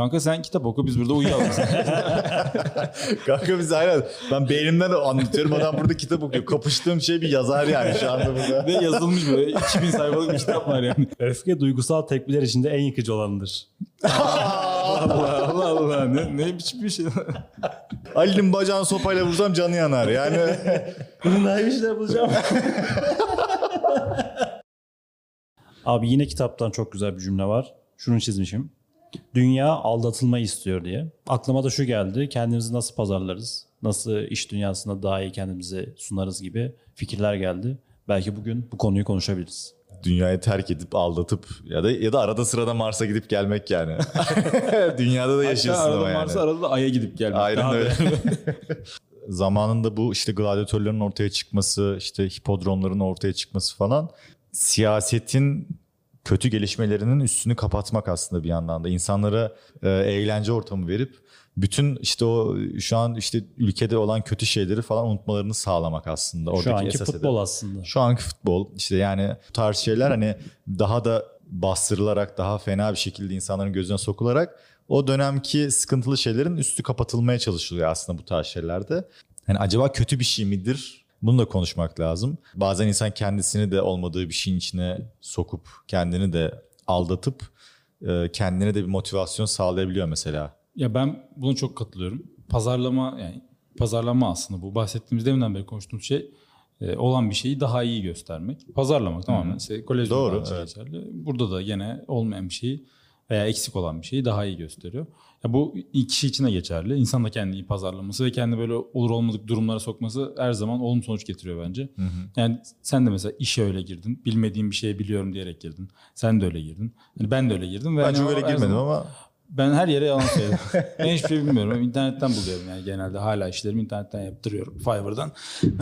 Kanka sen kitap oku biz burada uyuyalım. Kanka biz aynen. Ben beynimden anlatıyorum. Adam burada kitap okuyor. Kapıştığım şey bir yazar yani şu anda burada. Ve yazılmış böyle 2000 sayfalık bir kitap var yani. Öfke duygusal tepkiler içinde en yıkıcı olanıdır. Allah Allah Allah ne, ne biçim bir şey. Ali'nin bacağını sopayla vursam canı yanar. Yani Bunun daha bir şeyler bulacağım. Abi yine kitaptan çok güzel bir cümle var. Şunu çizmişim. Dünya aldatılmayı istiyor diye. Aklıma da şu geldi. Kendimizi nasıl pazarlarız? Nasıl iş dünyasında daha iyi kendimizi sunarız gibi fikirler geldi. Belki bugün bu konuyu konuşabiliriz. dünyayı terk edip aldatıp ya da ya da arada sırada Mars'a gidip gelmek yani. Dünyada da yaşıyorsun arada ama yani. Mars'a arada da Ay'a gidip gelmek. Aynen Daha öyle. da- Zamanında bu işte gladyatörlerin ortaya çıkması, işte hipodromların ortaya çıkması falan siyasetin kötü gelişmelerinin üstünü kapatmak aslında bir yandan da insanlara e, eğlence ortamı verip bütün işte o şu an işte ülkede olan kötü şeyleri falan unutmalarını sağlamak aslında oradaki Şu anki esas futbol hedef. aslında. Şu anki futbol işte yani bu tarz şeyler hani daha da bastırılarak daha fena bir şekilde insanların gözüne sokularak o dönemki sıkıntılı şeylerin üstü kapatılmaya çalışılıyor aslında bu tarz şeylerde. Hani acaba kötü bir şey midir? Bunu da konuşmak lazım. Bazen insan kendisini de olmadığı bir şeyin içine sokup kendini de aldatıp e, kendine de bir motivasyon sağlayabiliyor mesela. Ya ben buna çok katılıyorum. Pazarlama yani pazarlama aslında bu bahsettiğimiz deminden beri konuştuğumuz şey e, olan bir şeyi daha iyi göstermek. Pazarlamak tamamen işte Doğru, Doğru, evet. geçerli. Burada da gene olmayan bir şeyi veya eksik olan bir şeyi daha iyi gösteriyor. Ya bu kişi için de geçerli. İnsan da kendini iyi pazarlaması ve kendi böyle olur olmadık durumlara sokması her zaman olumlu sonuç getiriyor bence. Yani sen de mesela işe öyle girdin. Bilmediğin bir şeye biliyorum diyerek girdin. Sen de öyle girdin. Hani ben de öyle girdim. Ve Ben hani çok öyle girmedim zaman- ama ben her yere yalan söyledim. ben hiçbir şey bilmiyorum. İnternetten buluyorum yani genelde. Hala işlerimi internetten yaptırıyorum. Fiverr'dan.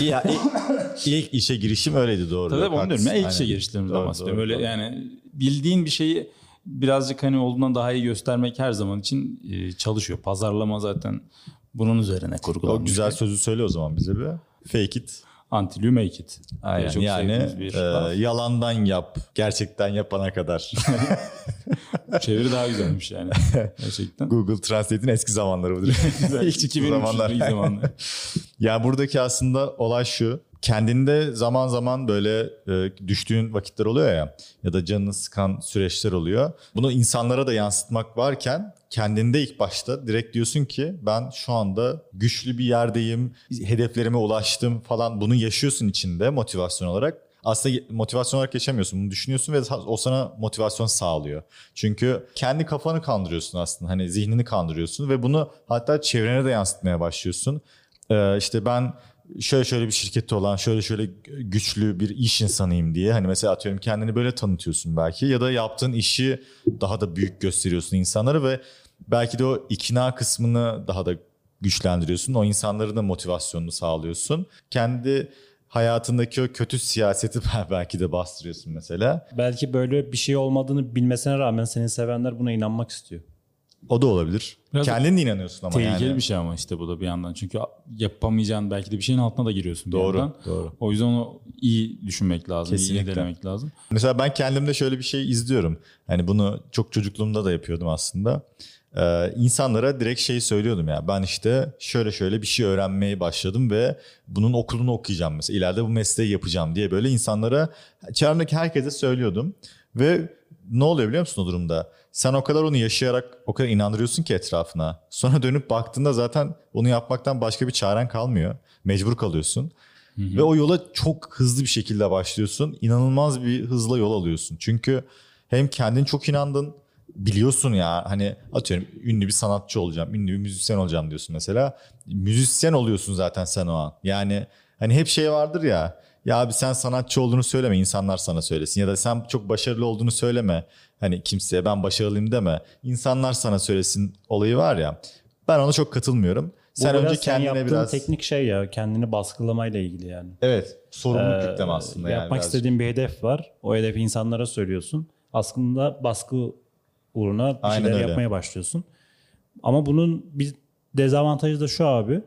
ya, ilk, ilk işe girişim öyleydi doğru. Tabii tabii onu diyorum. Ya, ilk Aynen. işe girişlerimizden Doğru, bahsediyorum. doğru, Öyle doğru. yani bildiğin bir şeyi birazcık hani olduğundan daha iyi göstermek her zaman için e, çalışıyor. Pazarlama zaten bunun üzerine kurgulanmış. O güzel sözü söyle o zaman bize bir. Fake it. Until you make it. Aynen. çok yani bir e, yalandan yap, gerçekten yapana kadar. Çeviri daha güzelmiş yani. Gerçekten. Google Translate'in eski zamanları bu. İlk çıktığı 2003 zamanlar. zamanlar. ya buradaki aslında olay şu. Kendinde zaman zaman böyle e, düştüğün vakitler oluyor ya ya da canını sıkan süreçler oluyor. Bunu insanlara da yansıtmak varken kendinde ilk başta direkt diyorsun ki ben şu anda güçlü bir yerdeyim, hedeflerime ulaştım falan bunu yaşıyorsun içinde motivasyon olarak. Aslında motivasyon olarak yaşamıyorsun. Bunu düşünüyorsun ve o sana motivasyon sağlıyor. Çünkü kendi kafanı kandırıyorsun aslında. Hani zihnini kandırıyorsun ve bunu hatta çevrene de yansıtmaya başlıyorsun. Ee, işte ben şöyle şöyle bir şirkette olan şöyle şöyle güçlü bir iş insanıyım diye hani mesela atıyorum kendini böyle tanıtıyorsun belki ya da yaptığın işi daha da büyük gösteriyorsun insanlara ve belki de o ikna kısmını daha da güçlendiriyorsun. O insanların da motivasyonunu sağlıyorsun. Kendi hayatındaki o kötü siyaseti belki de bastırıyorsun mesela. Belki böyle bir şey olmadığını bilmesine rağmen seni sevenler buna inanmak istiyor. O da olabilir. Biraz Kendin de inanıyorsun ama Tehlikeli yani. bir şey ama işte bu da bir yandan. Çünkü yapamayacağın belki de bir şeyin altına da giriyorsun bir Doğru, yandan. doğru. O yüzden onu iyi düşünmek lazım, iyi Kesinlikle. denemek lazım. Mesela ben kendimde şöyle bir şey izliyorum. Hani bunu çok çocukluğumda da yapıyordum aslında. Ee, insanlara direkt şey söylüyordum ya. Ben işte şöyle şöyle bir şey öğrenmeye başladım ve bunun okulunu okuyacağım mesela. İleride bu mesleği yapacağım diye böyle insanlara çevremdeki herkese söylüyordum. Ve ne oluyor biliyor musun o durumda? Sen o kadar onu yaşayarak o kadar inandırıyorsun ki etrafına. Sonra dönüp baktığında zaten onu yapmaktan başka bir çaren kalmıyor. Mecbur kalıyorsun. Ve o yola çok hızlı bir şekilde başlıyorsun. İnanılmaz bir hızla yol alıyorsun. Çünkü hem kendin çok inandın. Biliyorsun ya hani atıyorum ünlü bir sanatçı olacağım, ünlü bir müzisyen olacağım diyorsun mesela. Müzisyen oluyorsun zaten sen o an. Yani hani hep şey vardır ya. Ya abi sen sanatçı olduğunu söyleme insanlar sana söylesin. Ya da sen çok başarılı olduğunu söyleme. Hani kimseye ben başarılıyım deme. İnsanlar sana söylesin olayı var ya. Ben ona çok katılmıyorum. Sen Bu biraz önce sen kendine yaptığın biraz... teknik şey ya kendini baskılamayla ilgili yani. Evet. Sorumluluk Ee, yükleme aslında yani. Yapmak birazcık. istediğin bir hedef var. O hedefi insanlara söylüyorsun. Aslında baskı uğruna bir Aynen şeyler öyle. yapmaya başlıyorsun. Ama bunun bir dezavantajı da şu abi.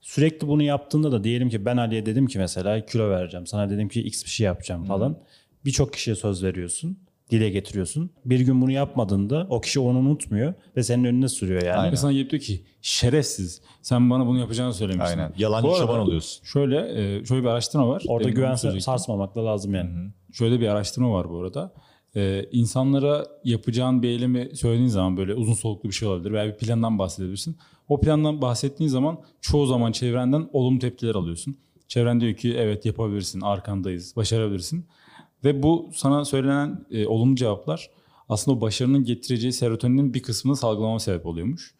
Sürekli bunu yaptığında da diyelim ki ben Ali'ye dedim ki mesela kilo vereceğim. Sana dedim ki x bir şey yapacağım falan. Birçok kişiye söz veriyorsun. dile getiriyorsun. Bir gün bunu yapmadığında o kişi onu unutmuyor ve senin önüne sürüyor yani. Aynen. Sana gelip diyor ki şerefsiz sen bana bunu yapacağını söylemiştin. Aynen. Yalancı Bu arada çoban oluyorsun. Şöyle, e, şöyle bir araştırma var. Orada Benim güven bunu söyleyecektim. sarsmamak da lazım yani. Şöyle bir araştırma var bu arada. Ee, insanlara yapacağın bir eylemi söylediğin zaman böyle uzun soluklu bir şey olabilir veya bir plandan bahsedebilirsin. O plandan bahsettiğin zaman çoğu zaman çevrenden olumlu tepkiler alıyorsun. Çevren diyor ki evet yapabilirsin, arkandayız, başarabilirsin. Ve bu sana söylenen e, olumlu cevaplar aslında o başarının getireceği serotoninin bir kısmını salgılama sebep oluyormuş.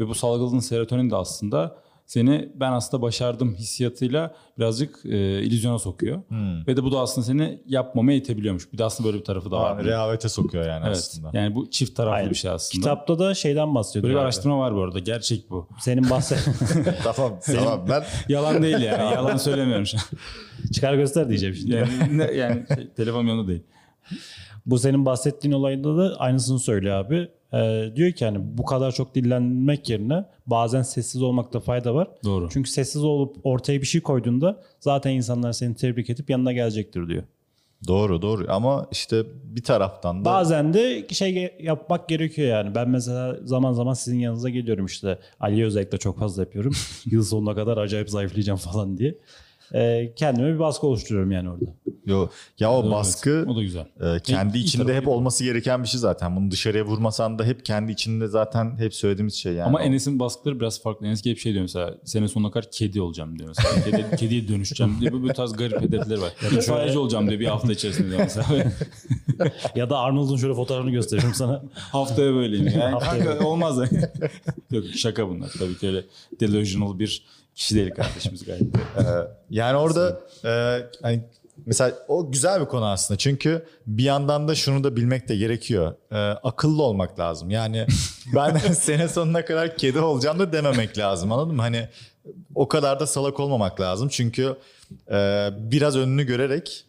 Ve bu salgıladığın serotonin de aslında seni ben aslında başardım hissiyatıyla birazcık e, illüzyona sokuyor. Ve de bu da aslında seni yapmamaya itebiliyormuş. Bir de aslında böyle bir tarafı da var. Yani rehavete sokuyor yani Evet. aslında. Yani bu çift taraflı Aynen. bir şey aslında. Kitapta da şeyden bahsediyor. Böyle bir abi. araştırma var bu arada. Gerçek bu. Senin bahset tamam tamam ben Yalan değil yani. Yalan söylemiyorum şu an. çıkar göster diyeceğim şimdi. Yani, ne- yani şey, telefon yanında değil. Bu senin bahsettiğin olayda da aynısını söylüyor abi. Ee, diyor ki hani bu kadar çok dillenmek yerine bazen sessiz olmakta fayda var. Doğru. Çünkü sessiz olup ortaya bir şey koyduğunda zaten insanlar seni tebrik edip yanına gelecektir diyor. doğru doğru ama işte bir taraftan da Bazen de şey yapmak gerekiyor yani. Ben mesela zaman zaman sizin yanınıza geliyorum işte. Ali'ye özellikle çok fazla yapıyorum. Yıl sonuna kadar acayip zayıflayacağım falan diye. Ee, kendime bir baskı oluşturuyorum yani orada. Yo, ya o Evet, baskı O da güzel. e, kendi İyi içinde hep olması gereken bir şey zaten. Bunu dışarıya vurmasan da hep kendi içinde zaten hep söylediğimiz şey yani. Ama O- Enes'in baskıları biraz farklı. Enes gelip şey diyor mesela sene sonuna kadar kedi olacağım diyor mesela. Kedi, kediye dönüşeceğim diye bu, bu tarz garip hedefleri var. İtfaiyeci olacağım diyor bir hafta içerisinde diyor mesela. Ya da Arnold'un şöyle fotoğrafını gösteriyorum sana. Haftaya böyleyim. Yani Haftaya olmaz. Yok şaka bunlar. Tabii ki öyle delusional bir kişi değil kardeşimiz gayet. de. Yani orada e, hani mesela o güzel bir konu aslında. Çünkü bir yandan da şunu da bilmek de gerekiyor. E, akıllı olmak lazım. Yani ben sene sonuna kadar kedi olacağım da dememek lazım. Anladın mı? Hani o kadar da salak olmamak lazım. Çünkü e, biraz önünü görerek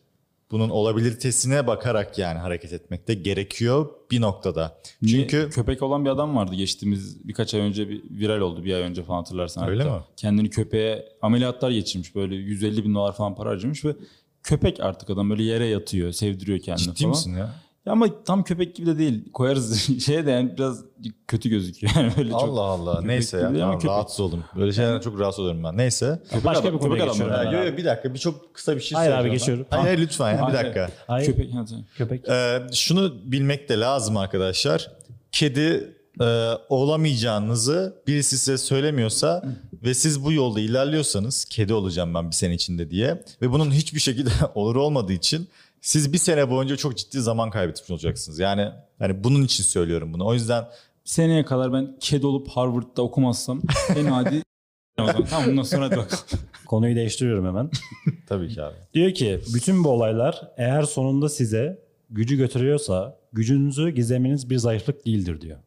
bunun olabilitesine bakarak yani hareket etmek de gerekiyor bir noktada. Niye? Çünkü köpek olan bir adam vardı geçtiğimiz birkaç ay önce bir viral oldu bir ay önce falan hatırlarsan. Öyle hatta. mi? Kendini köpeğe ameliyatlar geçirmiş böyle 150 bin dolar falan para harcamış ve köpek artık adam böyle yere yatıyor sevdiriyor kendini ciddi falan. misin ya? Ya ama tam köpek gibi de değil koyarız şeye de yani biraz kötü gözüküyor yani böyle çok. Allah Allah. köpek Neyse gibi ya. değil ama Tamam, köpek. rahatsız oldum. Böyle şeylerden çok rahatsız oluyorum ben. Neyse. Başka adam- bir konuya köpek adam geçiyorum. var. abi. yo, yo, bir dakika bir çok kısa bir şey Hayır abi, söyleyeceğim ben. geçiyorum. Hayır, hayır, lütfen ya bir Hayır. dakika. Hayır. Köpek, ha, tamam. Köpek. Ee, şunu bilmek de lazım arkadaşlar. Kedi e, olamayacağınızı birisi size söylemiyorsa ve siz bu yolda ilerliyorsanız kedi olacağım ben bir sene içinde diye ve bunun hiçbir şekilde olur olmadığı için siz bir sene boyunca çok ciddi zaman kaybetmiş olacaksınız. Yani yani bunun için söylüyorum bunu. O yüzden Seneye kadar ben kedi olup Harvard'da okumazsam en adi o zaman. Tamam bundan sonra hadi bakalım. Konuyu değiştiriyorum hemen. tabii ki abi. Diyor ki bütün bu olaylar eğer sonunda size gücü götürüyorsa gücünüzü gizlemeniz bir zayıflık değildir diyor.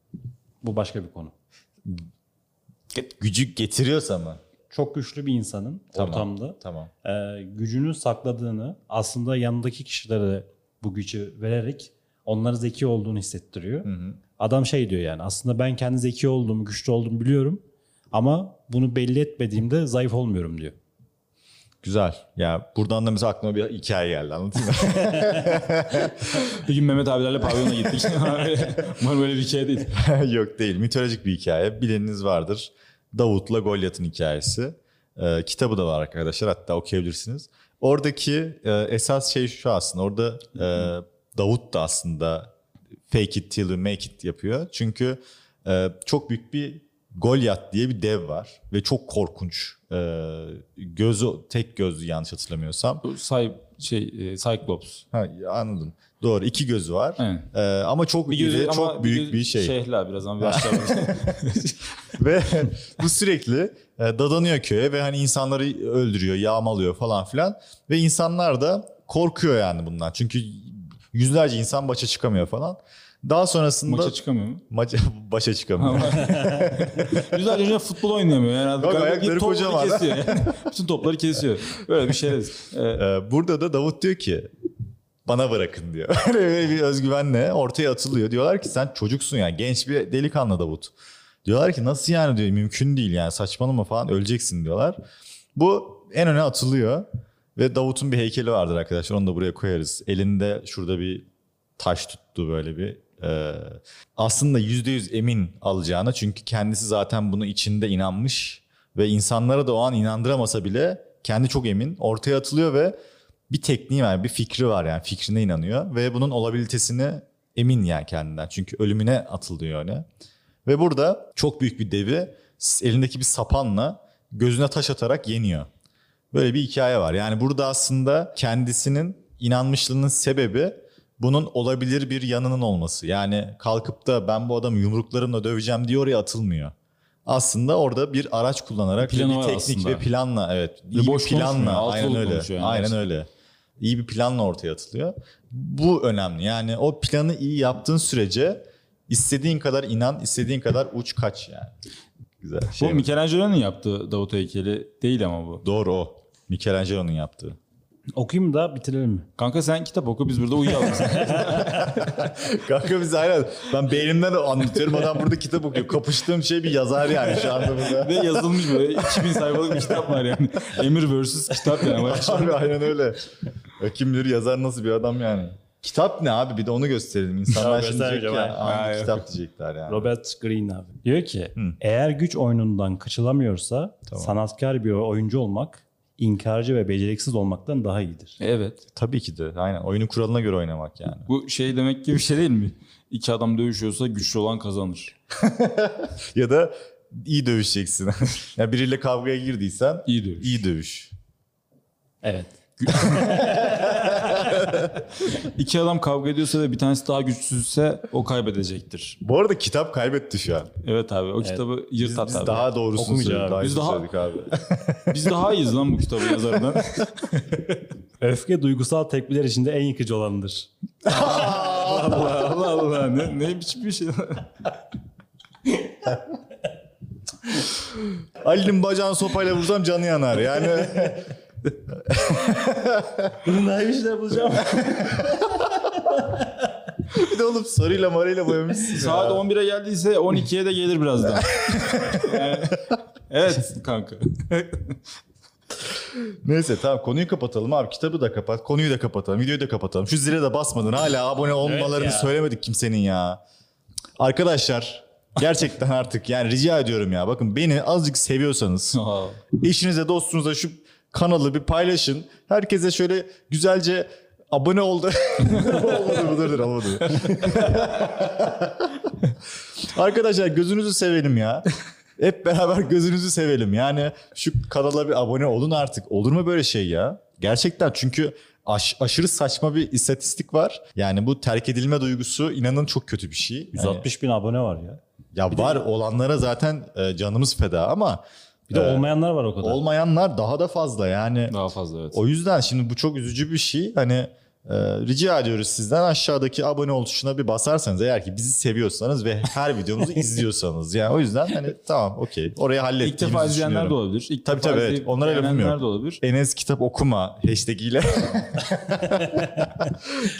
Bu başka bir konu. Gücü getiriyorsa mı? Çok güçlü bir insanın Tamam. ortamda Tamam. e, gücünü sakladığını aslında yanındaki kişilere bu gücü vererek onları zeki olduğunu hissettiriyor. Adam şey diyor yani aslında ben kendi zeki olduğumu, güçlü olduğumu biliyorum ama bunu belli etmediğimde zayıf olmuyorum diyor. Güzel. Ya buradan da mesela aklıma bir hikaye geldi mı? Bir gün Mehmet abilerle pavyona gittik. Umarım böyle bir hikaye değil. Yok değil. Mitolojik bir hikaye. Bileniniz vardır. Davut'la Golyat'ın hikayesi. Ee, kitabı da var arkadaşlar. Hatta okuyabilirsiniz. Oradaki e, esas şey şu aslında. Orada e, Davut da aslında fake it till you make it yapıyor. Çünkü e, çok büyük bir Goliath diye bir dev var. Ve çok korkunç. E, gözü tek gözlü yanlış hatırlamıyorsam. Say, şey, e, Cyclops. Ha, anladım. Doğru. iki gözü var. Aynen. E, ama çok Bir gözü iri, ama çok büyük bir şey. Şehla biraz ama bir Ve bu sürekli e, dadanıyor köye ve hani insanları öldürüyor, yağmalıyor falan filan. Ve insanlar da korkuyor yani bundan. Çünkü yüzlerce insan başa çıkamıyor falan. Daha sonrasında Maça çıkamıyor mu? maça başa çıkamıyor. Güzel önce futbol oynayamıyor. Yani Kanka ayakları kocaman. kesiyor. Yani. Bütün topları kesiyor. Böyle bir şey. Ee, Ee, Burada da Davut diyor ki bana bırakın diyor. Öyle bir özgüvenle ortaya atılıyor. Diyorlar ki sen çocuksun yani genç bir delikanlı Davut. Diyorlar ki nasıl yani diyor mümkün değil yani saçmalama falan öleceksin diyorlar. Bu en öne atılıyor ve Davut'un bir heykeli vardır arkadaşlar onu da buraya koyarız. Elinde şurada bir taş tuttu böyle bir. Ee, aslında %100 emin alacağına çünkü kendisi zaten bunu içinde inanmış ve insanlara da o an inandıramasa bile kendi çok emin ortaya atılıyor ve bir tekniği var, bir fikri var yani fikrine inanıyor ve bunun olabilitesini emin yani kendinden. Çünkü ölümüne atılıyor öyle. Ve burada çok büyük bir devi elindeki bir sapanla gözüne taş atarak yeniyor. Böyle bir hikaye var. Yani burada aslında kendisinin inanmışlığının sebebi bunun olabilir bir yanının olması. Yani kalkıp da ben bu adamı yumruklarımla döveceğim diye oraya atılmıyor. Aslında orada bir araç kullanarak bir var teknik aslında. ve planla evet. Ve iyi bir boş konuşmuyor, planla aynen öyle. yani aynen gerçekten. öyle. İyi bir planla ortaya atılıyor. Bu önemli. Yani o planı iyi yaptığın sürece istediğin kadar inan, istediğin kadar uç kaç yani. Güzel şey. Bu Michelangelo'nun yaptığı Davut heykeli değil ama bu. Doğru o. Michelangelo'nun yaptığı. Okuyayım da bitirelim mi? Kanka sen kitap oku biz burada uyuyalım. Kanka biz aynen. Ben beynimden anlatıyorum. Adam burada kitap okuyor. Kapıştığım şey bir yazar yani şu anda burada. Ve yazılmış böyle 2000 sayfalık bir kitap var yani. Emir vs. kitap yani. Abi aynen öyle. Kim bilir yazar nasıl bir adam yani. Kitap ne abi bir de onu gösterelim. İnsanlar şimdi diyecek ya. abi. "Aa, Ha, yok. kitap diyecekler yani. Robert Greene abi. Diyor ki eğer güç oyunundan kaçılamıyorsa sanatkar bir oyuncu olmak inkarcı ve beceriksiz olmaktan daha iyidir. Evet. Tabii ki de. Aynen. Oyunun kuralına göre oynamak yani. Bu şey demek gibi bir şey değil mi? İki adam dövüşüyorsa güçlü olan kazanır. ya da iyi dövüşeceksin. ya biriyle kavgaya girdiysen İyi dövüş. iyi dövüş. Evet. İki adam kavga ediyorsa ve bir tanesi daha güçsüzse o kaybedecektir. Bu arada kitap kaybetti şu an. Evet abi o kitabı yırt Biz, at biz abi. daha doğrusunu Okumayacağım söyledik. abi. Daha Biz daha- söyledik abi. Biz daha iyiyiz lan bu kitabı yazarından. Öfke duygusal tepkiler içinde en yıkıcı olanıdır. Allah Allah Allah. Ne, ne biçim bir şey. Ali'nin bacağını sopayla vursam canı yanar. Yani Bunun daha iyi bir şeyler bulacağım. bir de oğlum sarıyla marıyla boyamışsın. Saat 11'e geldiyse 12'ye de gelir birazdan. Yani, evet kanka. Neyse tamam konuyu kapatalım abi. Kitabı da kapat. Konuyu da kapatalım. Videoyu da kapatalım. Şu zile de basmadın. Hala abone olmalarını ya. söylemedik kimsenin ya. Arkadaşlar gerçekten artık yani rica ediyorum ya. Bakın beni azıcık seviyorsanız eşinize dostunuza şu kanalı bir paylaşın. Herkese şöyle güzelce abone oldu. olmadı mı? Dur dur olmadı. Arkadaşlar gözünüzü sevelim ya. Hep beraber gözünüzü sevelim. Yani şu kanala bir abone olun artık. Olur mu böyle şey ya? Gerçekten çünkü aş- aşırı saçma bir istatistik var. Yani bu terk edilme duygusu inanın çok kötü bir şey. Hani- 160 bin abone var ya. ya var olanlara zaten e, canımız feda ama Bir de Evet. olmayanlar var o kadar. olmayanlar daha da fazla. Yani daha fazla evet. o yüzden şimdi bu çok üzücü bir şey. Hani e, rica ediyoruz sizden aşağıdaki abone ol tuşuna bir basarsanız eğer ki bizi seviyorsanız ve her videomuzu izliyorsanız. Yani o yüzden hani tamam okey orayı İlk hallettiğimizi defa izleyenler de olabilir. İlk Tabii, tabii, evet. Onlara lafım yok. de olabilir. Enes kitap okuma hashtag ile.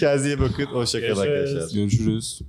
Kendinize iyi bakın. Hoşçakalın arkadaşlar. Görüşürüz.